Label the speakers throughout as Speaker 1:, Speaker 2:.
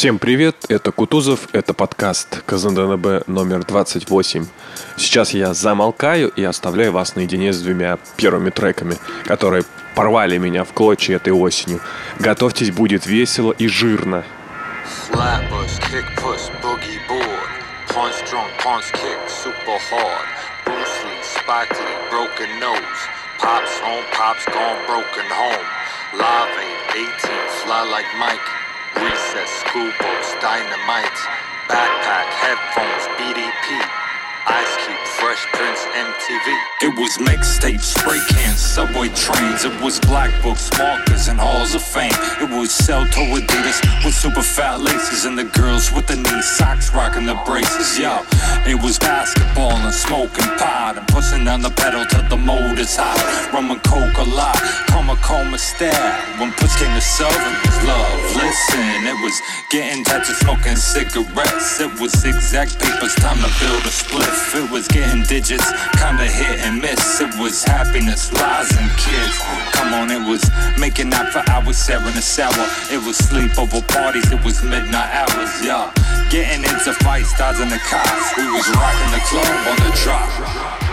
Speaker 1: Всем привет, это Кутузов, это подкаст КЗНДНБ номер 28. Сейчас я замолкаю и оставляю вас наедине с двумя первыми треками, которые порвали меня в клочья этой осенью. Готовьтесь, будет весело и жирно. Flatbush, kick, push, boogie board. Punch drunk, punch kick, super hard. Bruce Lee, Spike Lee, broken nose. Pops home, pops gone, broken home. Live 18, fly like Mike. Recess, school books, dynamite, backpack, headphones, BDP. Fresh Prince, MTV. It was mixtapes, spray cans, subway trains. It was black books, markers, and halls of fame. It was sell toe Adidas with super fat laces, and the girls with the knee socks rocking the braces. Yo, it was basketball and smoking pot and pushing down the pedal till the motor's hot. Rum coke a lot, coma coma stare. When push came to shove, it was love. Listen, it was getting touched smoking cigarettes. It was zigzag papers, time to build a split if it was getting digits, kinda hit and miss. It was happiness, lies, and kids. Come on, it was making out for hours, sharing a shower. It was sleepover parties, it was midnight hours, yeah. Getting into fights, dodging the cops. We was rocking the club on the drop.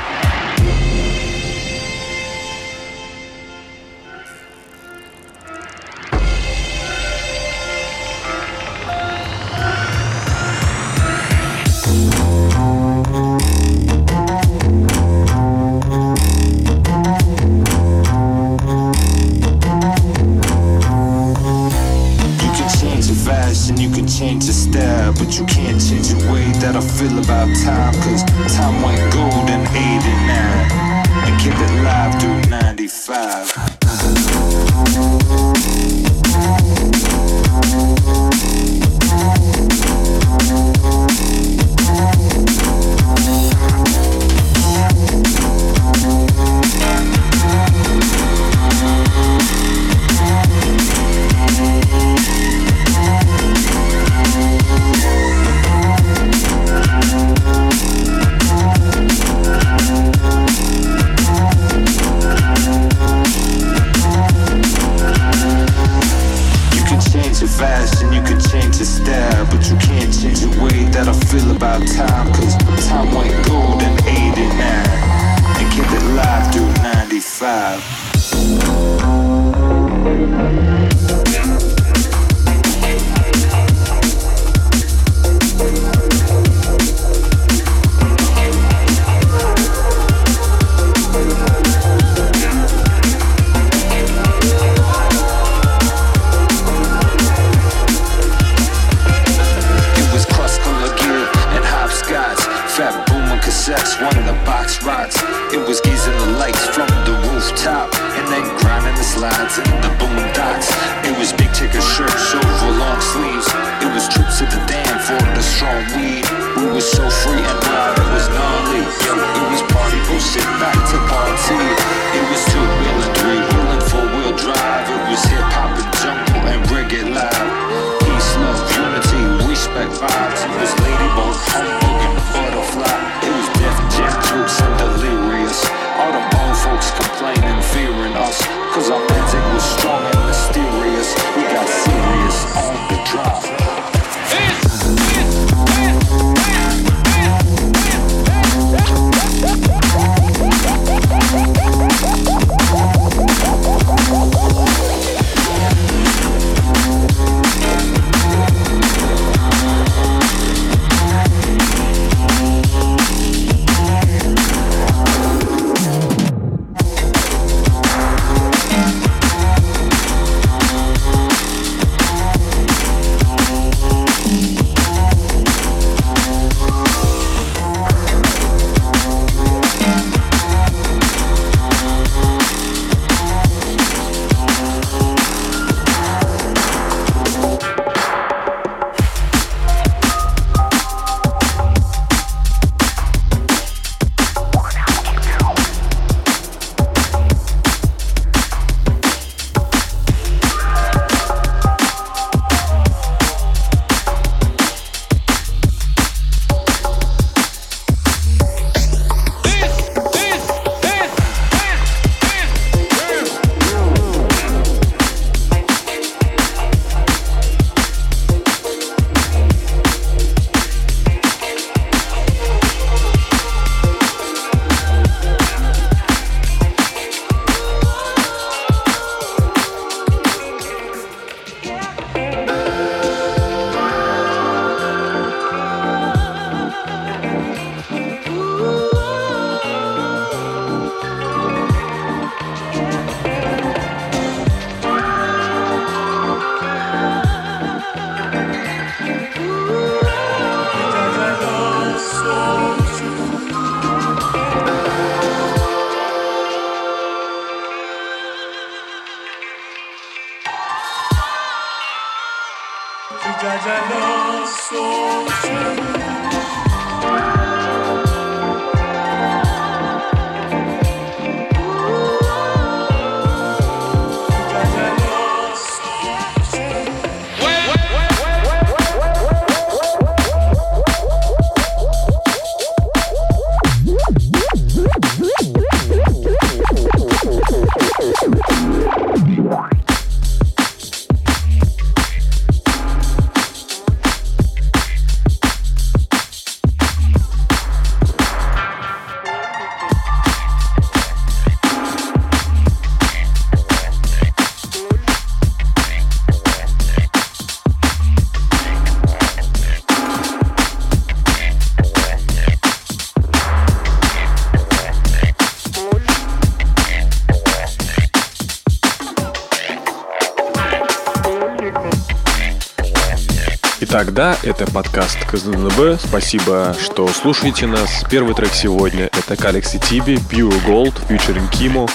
Speaker 2: Это подкаст КЗНБ. Спасибо, что слушаете нас. Первый трек сегодня это Galaxy TV Pure Gold featuring Киму.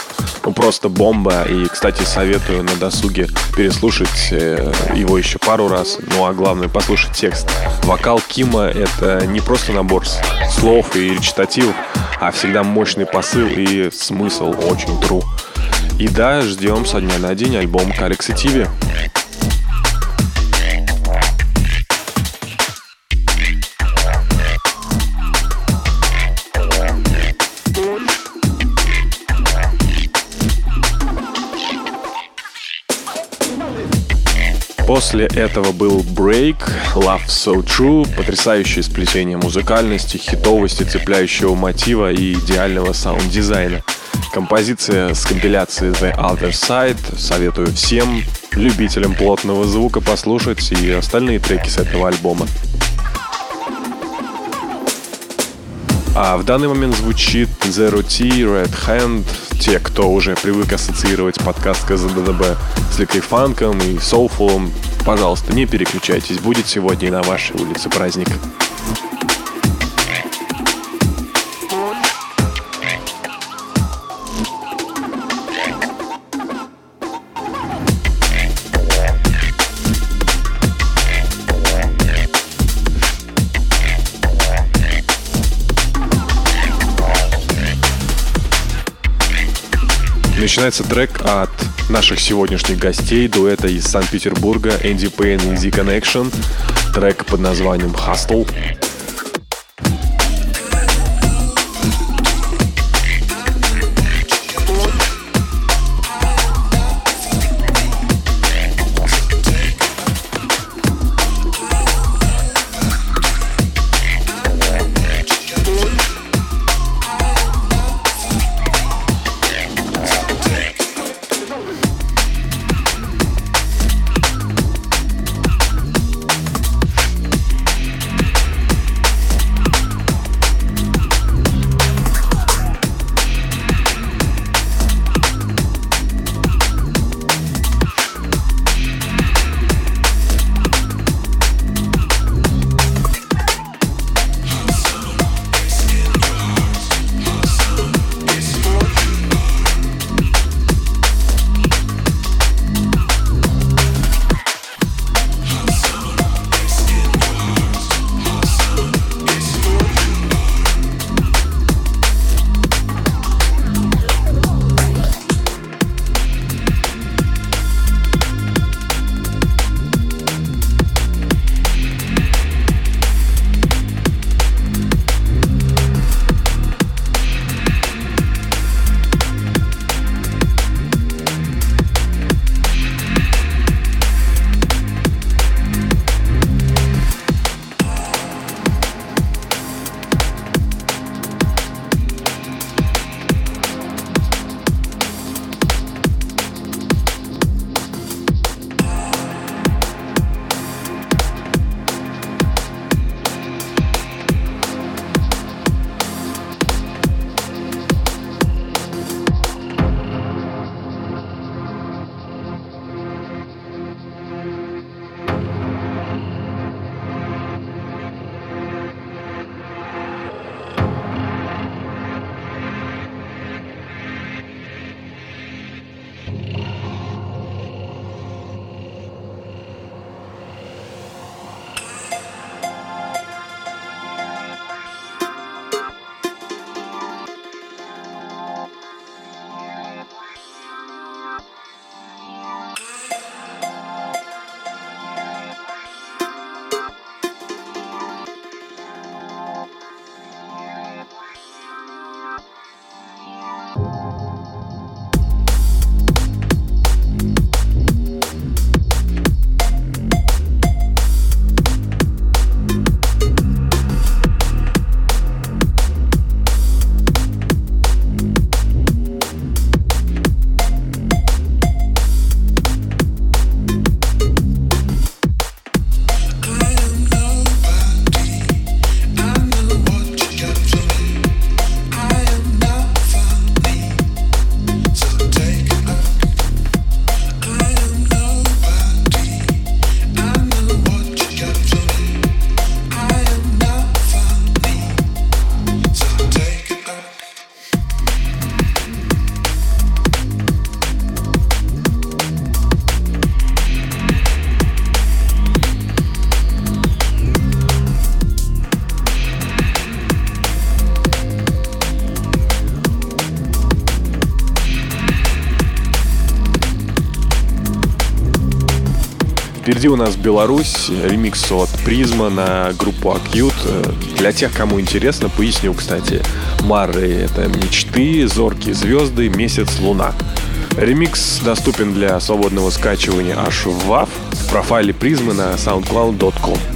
Speaker 2: Ну, просто бомба. И, кстати, советую на досуге переслушать э, его еще пару раз. Ну, а главное, послушать текст. Вокал Кима — это не просто набор слов и речитативов, а всегда мощный посыл и смысл очень true. И да, ждем со дня на день альбом Galaxy TV. После этого был Break, Love So True, потрясающее сплетение музыкальности, хитовости, цепляющего мотива и идеального саунд-дизайна. Композиция с компиляции The Other Side. Советую всем любителям плотного звука послушать и остальные треки с этого альбома. А в данный момент звучит Zero T, Red Hand. Те, кто уже привык ассоциировать подкаст КЗДДБ с ликвифанком и соулфулом, пожалуйста, не переключайтесь. Будет сегодня на вашей улице праздник. Начинается трек от наших сегодняшних гостей, дуэта из Санкт-Петербурга, Энди Пейн и Z Connection. Трек под названием «Hustle».
Speaker 3: Впереди у нас Беларусь, ремикс от Призма на группу Acute. Э, для тех, кому интересно, поясню, кстати. Мары — это мечты, зоркие звезды, месяц, луна. Ремикс доступен для свободного скачивания аж в WAV в профайле Призмы на soundcloud.com.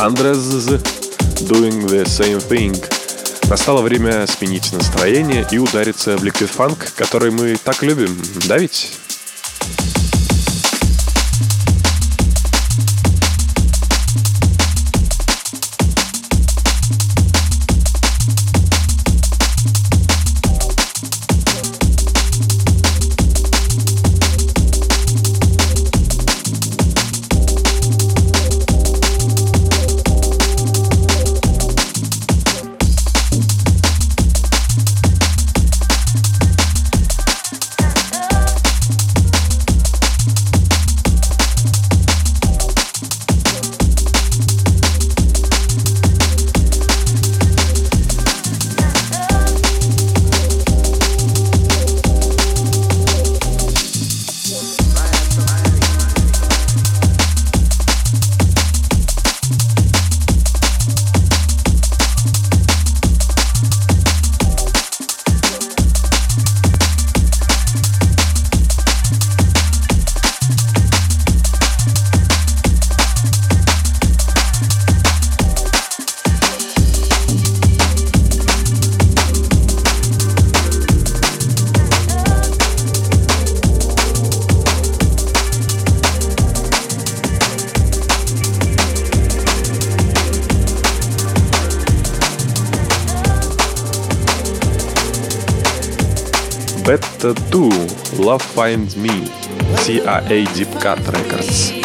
Speaker 3: Андрес Doing the Same Thing. Настало время сменить настроение и удариться в ликвид фанк, который мы так любим. Да ведь?
Speaker 4: Finds Me CIA Deep Cut Records.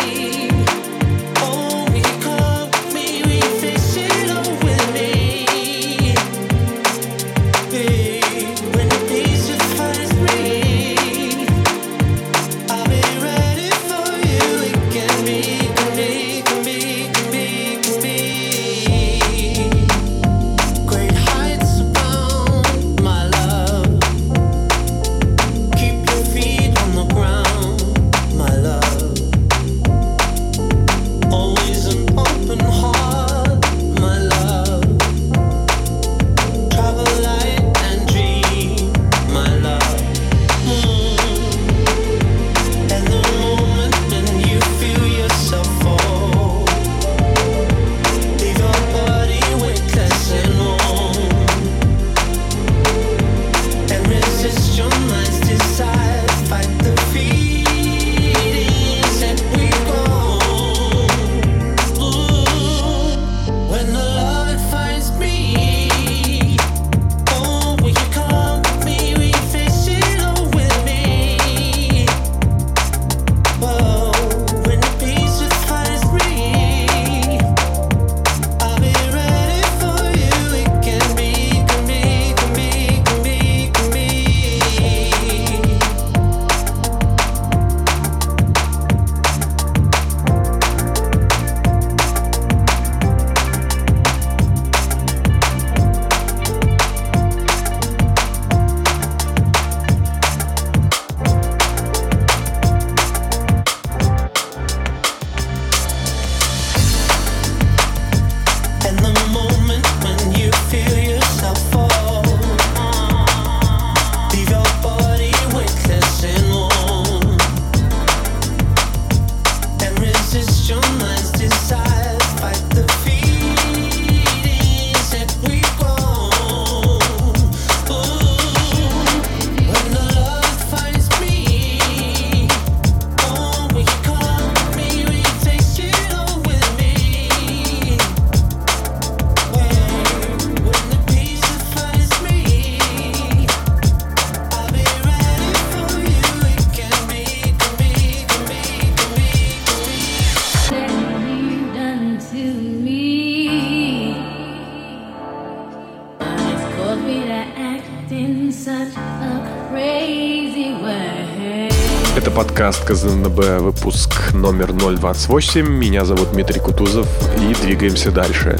Speaker 4: Подкаст КЗНБ, выпуск номер 028. Меня зовут Дмитрий Кутузов и двигаемся дальше.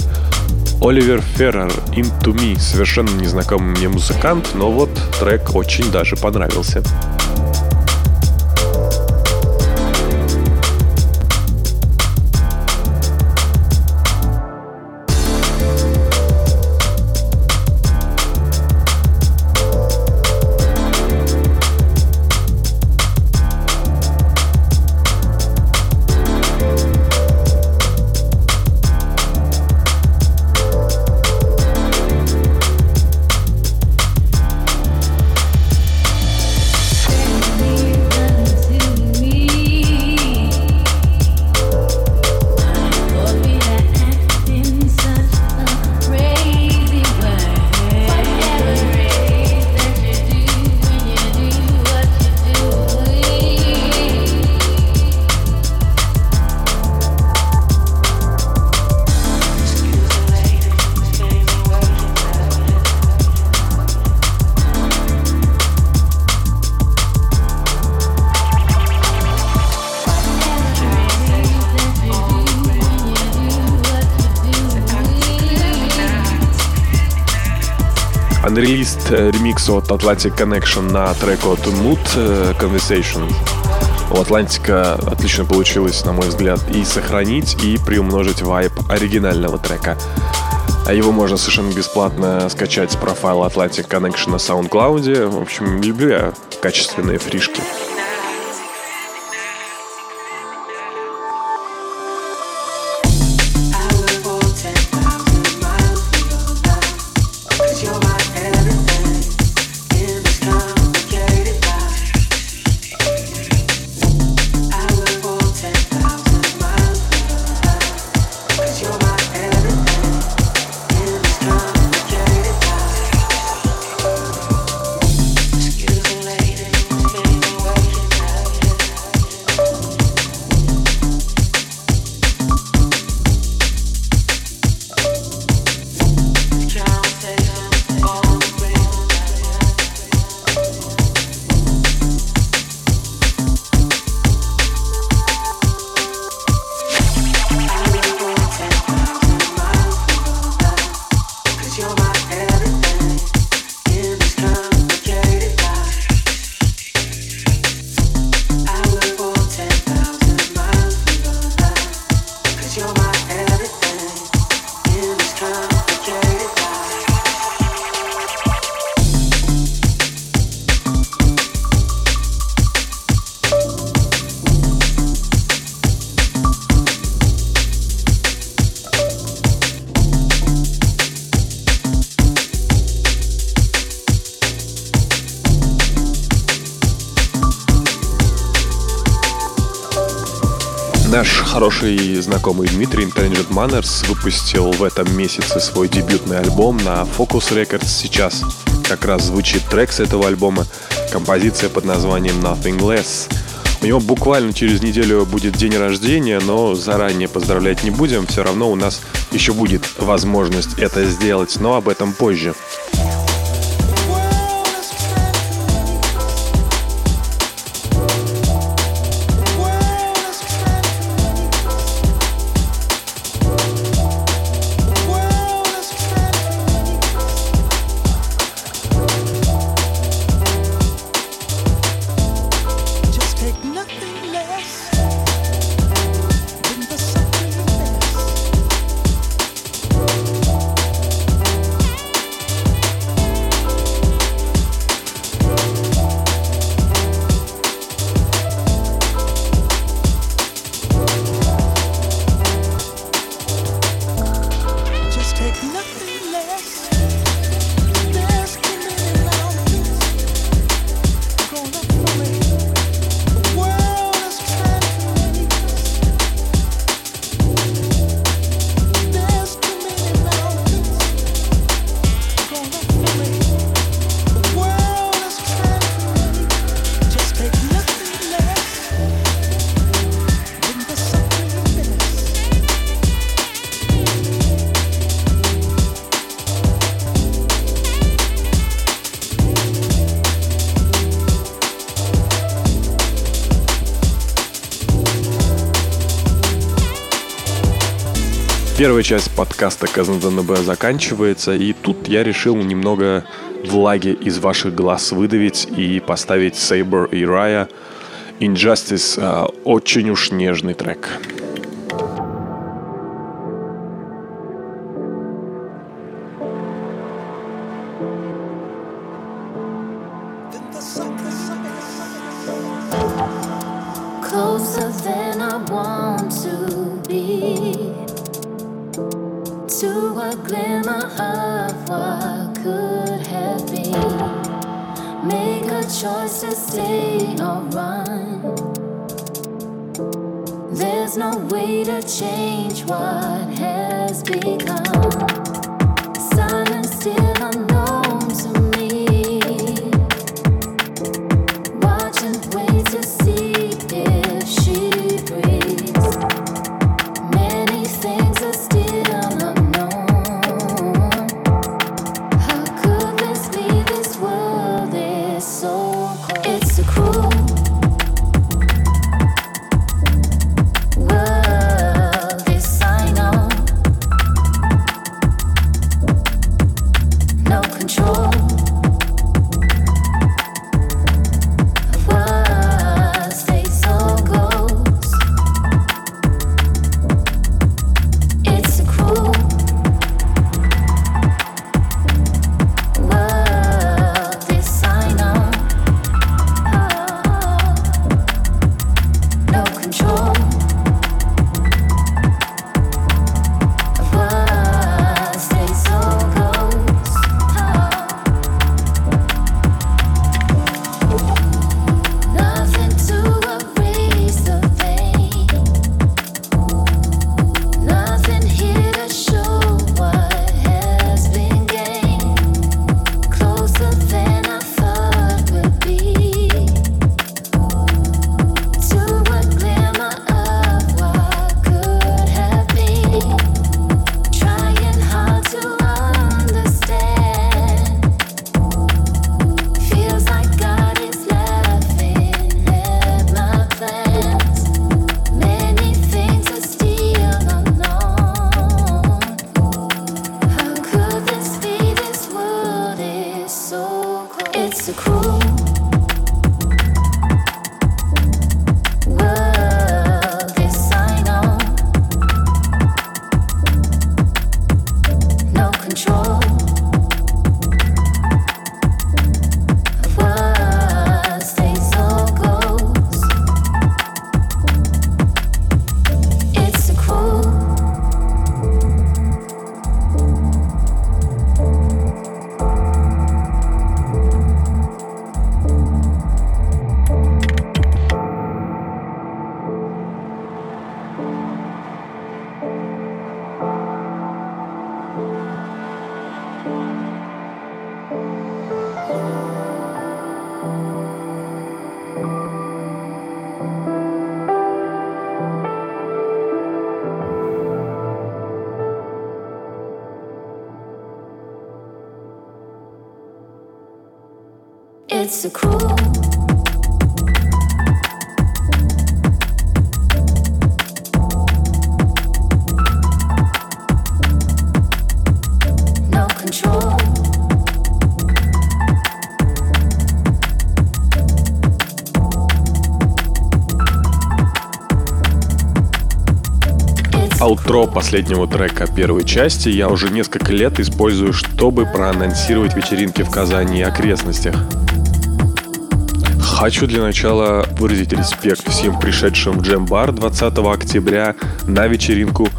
Speaker 4: Оливер Феррер «Into Me» совершенно незнакомый мне музыкант, но вот трек очень даже понравился. Ремикс от Atlantic Connection на трек от Mood э, Conversation. У Атлантика отлично получилось, на мой взгляд, и сохранить, и приумножить вайб оригинального трека. А его можно совершенно бесплатно скачать с профайла Atlantic Connection на SoundCloud. В общем, люблю я качественные фришки.
Speaker 2: Наш хороший знакомый Дмитрий Intelligent Manners выпустил в этом месяце свой дебютный альбом на Focus Records сейчас. Как раз звучит трек с этого альбома, композиция под названием Nothing Less. У него буквально через неделю будет день рождения, но заранее поздравлять не будем, все равно у нас еще будет возможность это сделать, но об этом позже. Первая часть подкаста КЗНДНБ заканчивается, и тут я решил немного влаги из ваших глаз выдавить и поставить Saber и Raya Injustice, э, очень уж нежный трек. Аутро последнего трека первой части я уже несколько лет использую, чтобы проанонсировать вечеринки в Казани и окрестностях. Хочу для начала выразить респект всем пришедшим в джем-бар 20 октября на вечеринку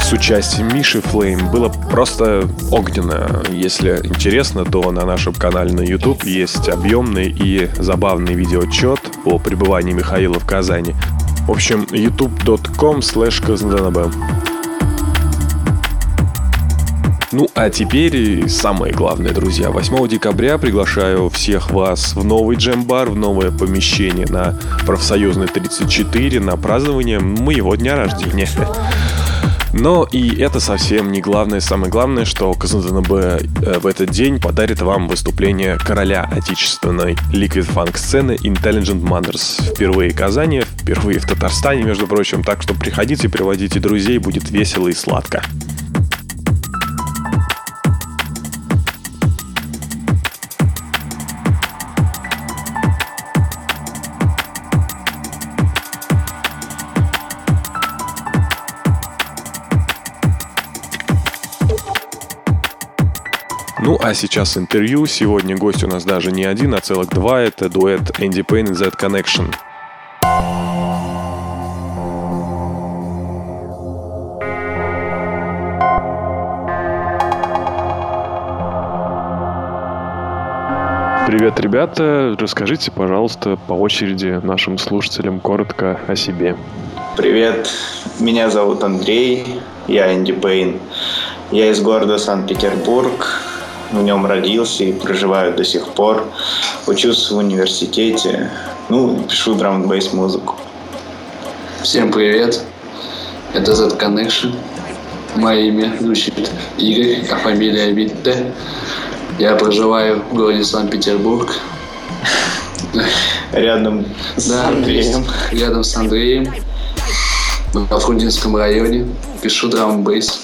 Speaker 2: с участием Миши Флейм. Было просто огненно. Если интересно, то на нашем канале на YouTube есть объемный и забавный видеоотчет о пребывании Михаила в Казани. В общем, youtube.com slash. Ну, а теперь самое главное, друзья. 8 декабря приглашаю всех вас в новый джем-бар, в новое помещение на профсоюзной 34 на празднование моего дня рождения. Но и это совсем не главное. Самое главное, что КЗНБ э, в этот день подарит вам выступление короля отечественной ликвид фанк сцены Intelligent Mothers. Впервые в Казани, впервые в Татарстане, между прочим. Так что приходите, приводите друзей, будет весело и сладко. А сейчас интервью. Сегодня гость у нас даже не один, а целых два. Это дуэт Энди Пейн и Z Connection. Привет, ребята. Расскажите, пожалуйста, по очереди нашим слушателям коротко о себе.
Speaker 5: Привет, меня зовут Андрей, я Энди Пейн. Я из города Санкт-Петербург, в нем родился и проживаю до сих пор. Учусь в университете, ну, пишу драм бейс музыку.
Speaker 3: Всем привет, это Z Connection. Мое имя звучит Игорь, а фамилия Витте. Я проживаю в городе Санкт-Петербург.
Speaker 5: Рядом с
Speaker 3: Да,
Speaker 5: Андреем.
Speaker 3: Рядом с Андреем. Во Фрунзенском районе. Пишу драм бейс.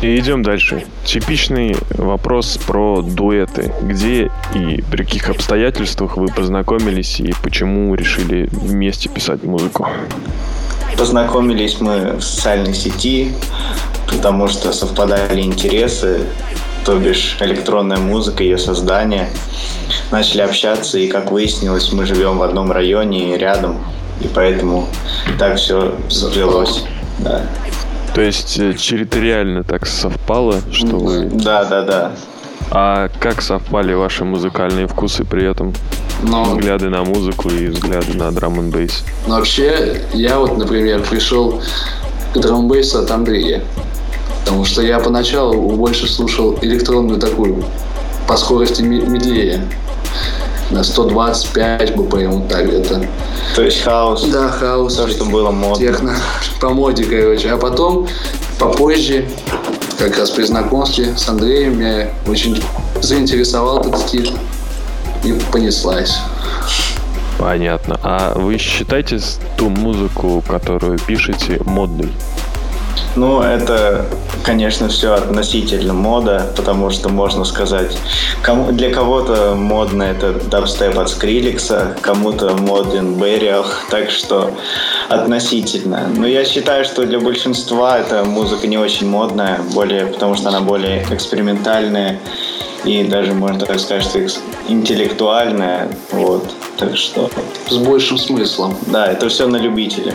Speaker 2: И идем дальше. Типичный вопрос про дуэты. Где и при каких обстоятельствах вы познакомились и почему решили вместе писать музыку?
Speaker 5: Познакомились мы в социальной сети, потому что совпадали интересы, то бишь электронная музыка, ее создание. Начали общаться, и, как выяснилось, мы живем в одном районе и рядом, и поэтому так все сплелось. Да.
Speaker 2: То есть э, территориально так совпало, что вы...
Speaker 5: да, да, да.
Speaker 2: А как совпали ваши музыкальные вкусы при этом?
Speaker 3: Но
Speaker 2: Взгляды на музыку и взгляды на драм н бейс.
Speaker 3: но вообще, я вот, например, пришел к драмбейсу от Андрея. Потому что я поначалу больше слушал электронную такую, по скорости медлее. На 125 BPM, вот так где-то.
Speaker 5: То есть хаос,
Speaker 3: Да, хаос.
Speaker 5: то, что было модно.
Speaker 3: Техно. По моде, короче. А потом, попозже, как раз при знакомстве с Андреем, меня очень заинтересовал этот стиль. И понеслась.
Speaker 2: Понятно. А вы считаете ту музыку, которую пишете, модной?
Speaker 5: Ну, это, конечно, все относительно мода, потому что можно сказать, кому, для кого-то модно это дабстеп от Скриликса, кому-то моден Burial, так что относительно. Но я считаю, что для большинства эта музыка не очень модная, более, потому что она более экспериментальная и даже, можно так сказать, что интеллектуальная. Вот. Так что,
Speaker 3: С большим смыслом.
Speaker 5: да, это все на любителя.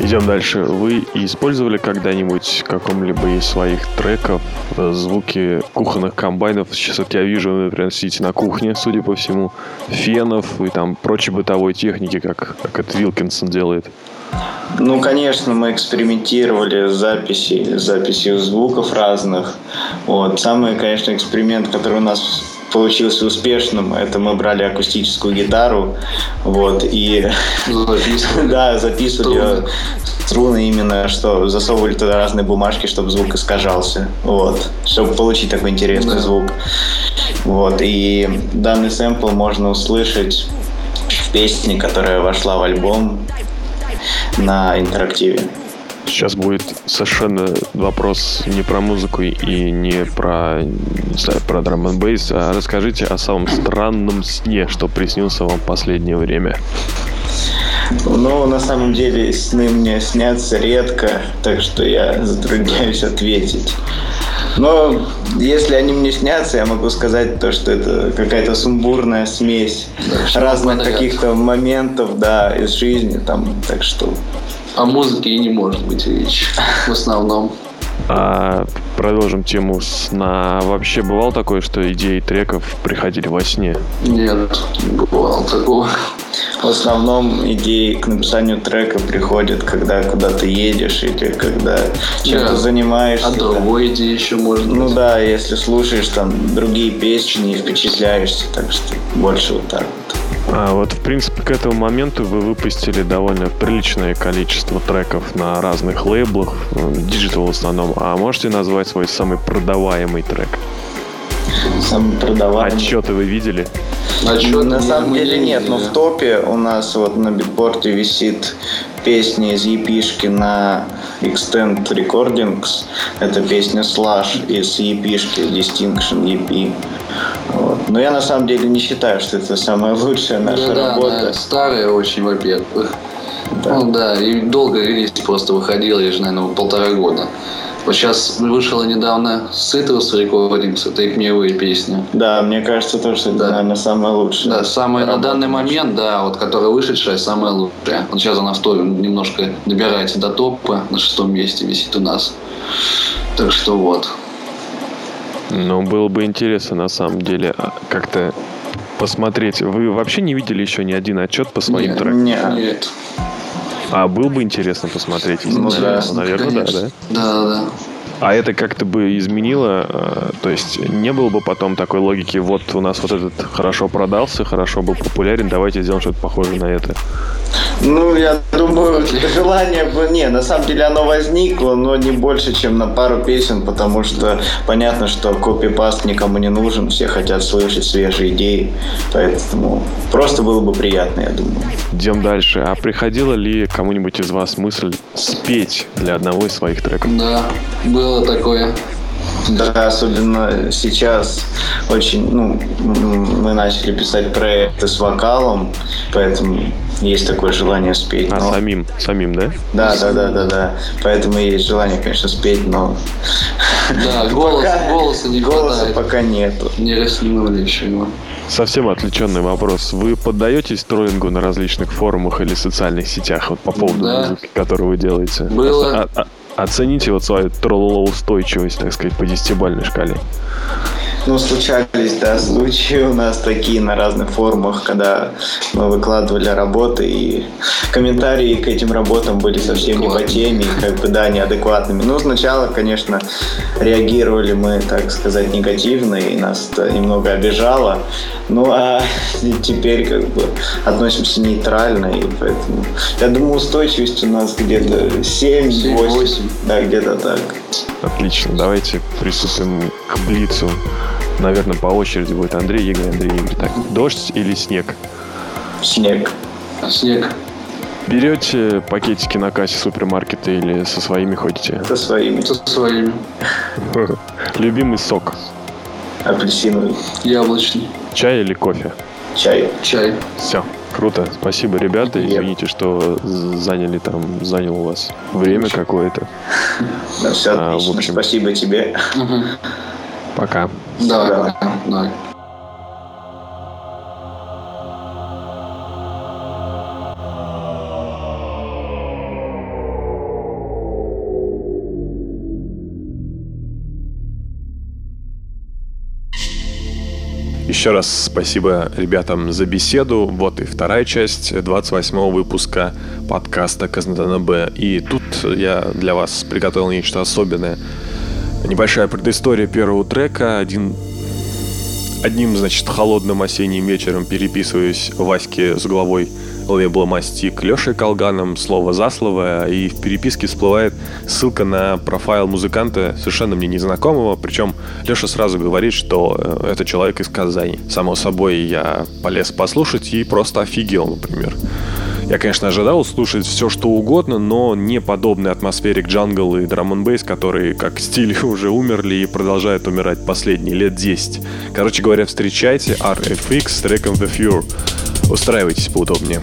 Speaker 2: Идем дальше. Вы использовали когда-нибудь в каком-либо из своих треков э, звуки кухонных комбайнов? Сейчас вот я вижу, вы, например, сидите на кухне, судя по всему, фенов и там прочей бытовой техники, как, как это Вилкинсон делает.
Speaker 5: Ну, конечно, мы экспериментировали с записью, с записью звуков разных. Вот. Самый, конечно, эксперимент, который у нас получился успешным, это мы брали акустическую гитару, вот, и
Speaker 3: Записывали.
Speaker 5: да, записывали
Speaker 3: струны
Speaker 5: именно, что засовывали туда разные бумажки, чтобы звук искажался, вот, чтобы получить такой интересный
Speaker 3: Да.
Speaker 5: звук. Вот, и данный сэмпл можно услышать в песне, которая вошла в альбом на интерактиве.
Speaker 2: Сейчас будет совершенно вопрос не про музыку и не про, не знаю, про драм н бейс, а расскажите о самом странном сне, что приснился вам в последнее время.
Speaker 5: Ну, на самом деле, сны мне снятся редко, так что я затрудняюсь ответить. Но если они мне снятся, я могу сказать то, что это какая-то сумбурная смесь да, разных каких-то моментов, да, из жизни, там, так что
Speaker 3: о музыке и не может быть речь в основном.
Speaker 2: А продолжим тему сна. Вообще бывало такое, что идеи треков приходили во сне?
Speaker 3: Нет, не бывало такого.
Speaker 5: В основном идеи к написанию трека приходят, когда куда-то едешь или когда чем-то да. занимаешься.
Speaker 3: А другой идеи еще можно
Speaker 5: Ну да, если слушаешь там другие песни и впечатляешься, так что больше вот так вот.
Speaker 2: А вот, в принципе, к этому моменту вы выпустили довольно приличное количество треков на разных лейблах, digital в основном. А можете назвать свой самый продаваемый трек?
Speaker 5: Самый продаваемый.
Speaker 2: Отчеты вы видели?
Speaker 5: Отчеты на самом деле нет, но в топе у нас вот на битпорте висит песня из епишки на Extend Recordings. Это песня Slash из епишки Distinction EP. Вот. Но я на самом деле не считаю, что это самая лучшая наша
Speaker 3: да,
Speaker 5: работа.
Speaker 3: Да, старая очень, во-первых. Да. Ну да, и долго релиз просто выходил, я же, наверное, полтора года. Вот сейчас вышла недавно Citrus Recordings, это их милые песни.
Speaker 5: Да, мне кажется, то, что это, да. наверное, самая лучшая.
Speaker 3: Да, самая на данный момент, да, вот которая вышедшая, самая лучшая. Вот сейчас она в топе немножко добирается до топа, на шестом месте висит у нас. Так что вот.
Speaker 2: Ну, было бы интересно, на самом деле, а, как-то посмотреть. Вы вообще не видели еще ни один отчет по своим
Speaker 3: нет,
Speaker 2: трекам?
Speaker 3: Нет. нет.
Speaker 2: А было бы интересно посмотреть.
Speaker 5: Ну, да,
Speaker 2: наверное,
Speaker 3: конечно.
Speaker 2: да,
Speaker 3: да? Да, да.
Speaker 2: А это как-то бы изменило, э, то есть не было бы потом такой логики, вот у нас вот этот хорошо продался, хорошо был популярен, давайте сделаем что-то похожее на это.
Speaker 5: Ну, я думаю, желание бы... Не, на самом деле оно возникло, но не больше, чем на пару песен, потому что понятно, что копипаст никому не нужен, все хотят слышать свежие идеи, поэтому просто было бы приятно, я думаю.
Speaker 2: Идем дальше. А приходила ли кому-нибудь из вас мысль спеть для одного из своих треков?
Speaker 3: Да, было такое.
Speaker 5: Да, особенно сейчас очень, ну, мы начали писать проекты с вокалом, поэтому есть такое желание спеть.
Speaker 2: А, но... самим, самим, да?
Speaker 5: Да, да, да, да, да. Поэтому есть желание, конечно, спеть, но...
Speaker 3: Да, голос, пока, голоса не голоса
Speaker 5: хватает. пока нету.
Speaker 3: Не растянули еще его.
Speaker 2: Совсем отвлеченный вопрос. Вы поддаетесь троллингу на различных форумах или социальных сетях вот по поводу да. музыки, которую вы делаете?
Speaker 3: Было.
Speaker 2: А, а, оцените вот свою троллоустойчивость, так сказать, по десятибальной шкале.
Speaker 5: Ну, случались, да, случаи у нас такие на разных форумах, когда мы выкладывали работы, и комментарии к этим работам были совсем не по теме, как бы, да, неадекватными. Ну, сначала, конечно, реагировали мы, так сказать, негативно, и нас это немного обижало. Ну, а теперь, как бы, относимся нейтрально, и поэтому, я думаю, устойчивость у нас где-то 7-8. Да, где-то так.
Speaker 2: Отлично, давайте приступим к Блицу. Наверное, по очереди будет Андрей, Игорь, Андрей, Игорь. Так, дождь или снег?
Speaker 5: Снег.
Speaker 3: Снег.
Speaker 2: Берете пакетики на кассе супермаркета или со своими ходите?
Speaker 5: Со своими.
Speaker 3: Со своими.
Speaker 2: Любимый сок?
Speaker 5: Апельсиновый.
Speaker 3: Яблочный.
Speaker 2: Чай или кофе?
Speaker 5: Чай.
Speaker 3: Чай.
Speaker 2: Все, круто. Спасибо, ребята. Извините, что заняли там, занял у вас время какое-то.
Speaker 5: Да, все а, отлично. В общем, Спасибо тебе.
Speaker 2: Пока.
Speaker 3: Давай, да. пока. Давай.
Speaker 2: Еще раз спасибо ребятам за беседу. Вот и вторая часть 28 выпуска подкаста КЗНБ. И тут я для вас приготовил нечто особенное. Небольшая предыстория первого трека. Один Одним, значит, холодным осенним вечером переписываюсь Ваське с головой лейбла Мастик Лешей Колганом, слово за слово, и в переписке всплывает ссылка на профайл музыканта, совершенно мне незнакомого, причем Леша сразу говорит, что э, это человек из Казани. Само собой, я полез послушать и просто офигел, например. Я, конечно, ожидал услышать все, что угодно, но не подобной атмосфере джангл и драм н которые как стили уже умерли и продолжают умирать последние лет 10. Короче говоря, встречайте RFX с треком The Fure. Устраивайтесь поудобнее.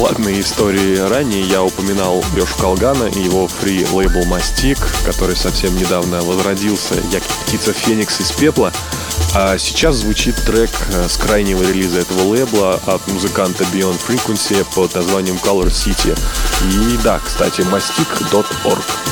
Speaker 2: Прохладной истории ранее я упоминал Лешу Колгана и его фри лейбл Мастик, который совсем недавно возродился, як птица Феникс из пепла. А сейчас звучит трек э, с крайнего релиза этого лейбла от музыканта Beyond Frequency под названием Color City. И да, кстати, mastic.org.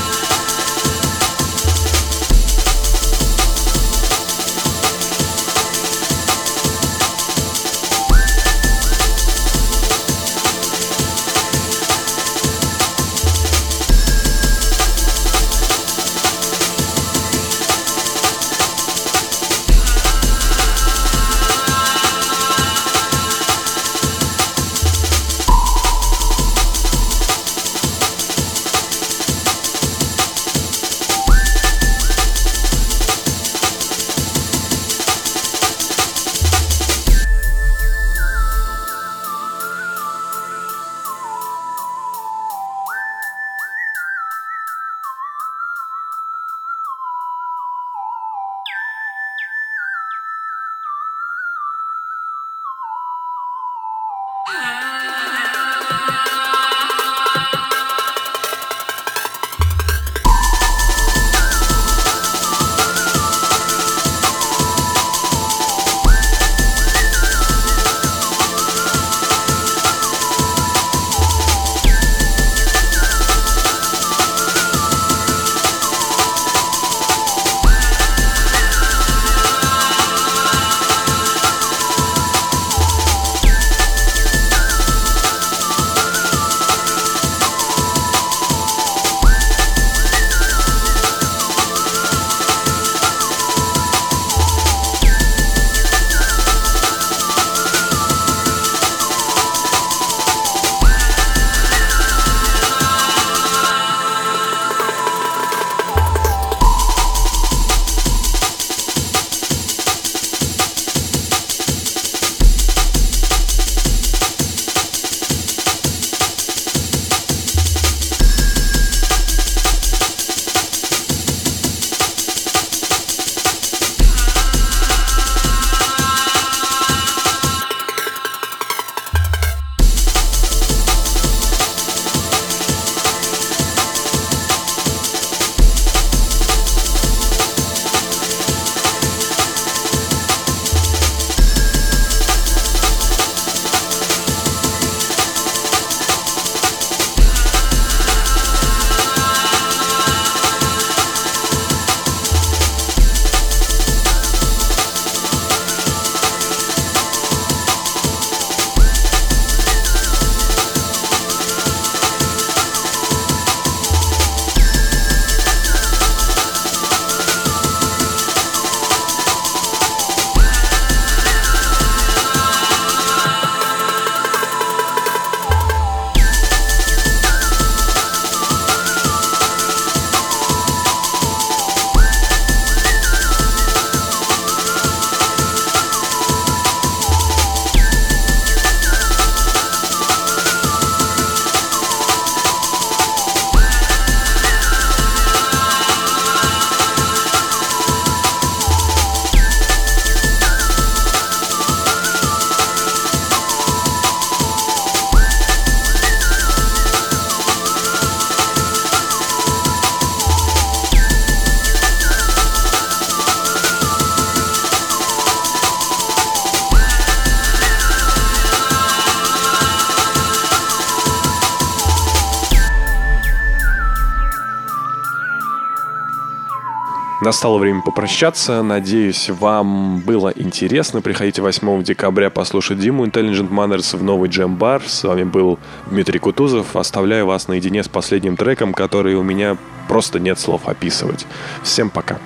Speaker 2: Настало время попрощаться. Надеюсь, вам было интересно. Приходите 8 декабря послушать Диму Intelligent Manners в новый джем-бар. С вами был Дмитрий Кутузов. Оставляю вас наедине с последним треком, который у меня просто нет слов описывать. Всем пока.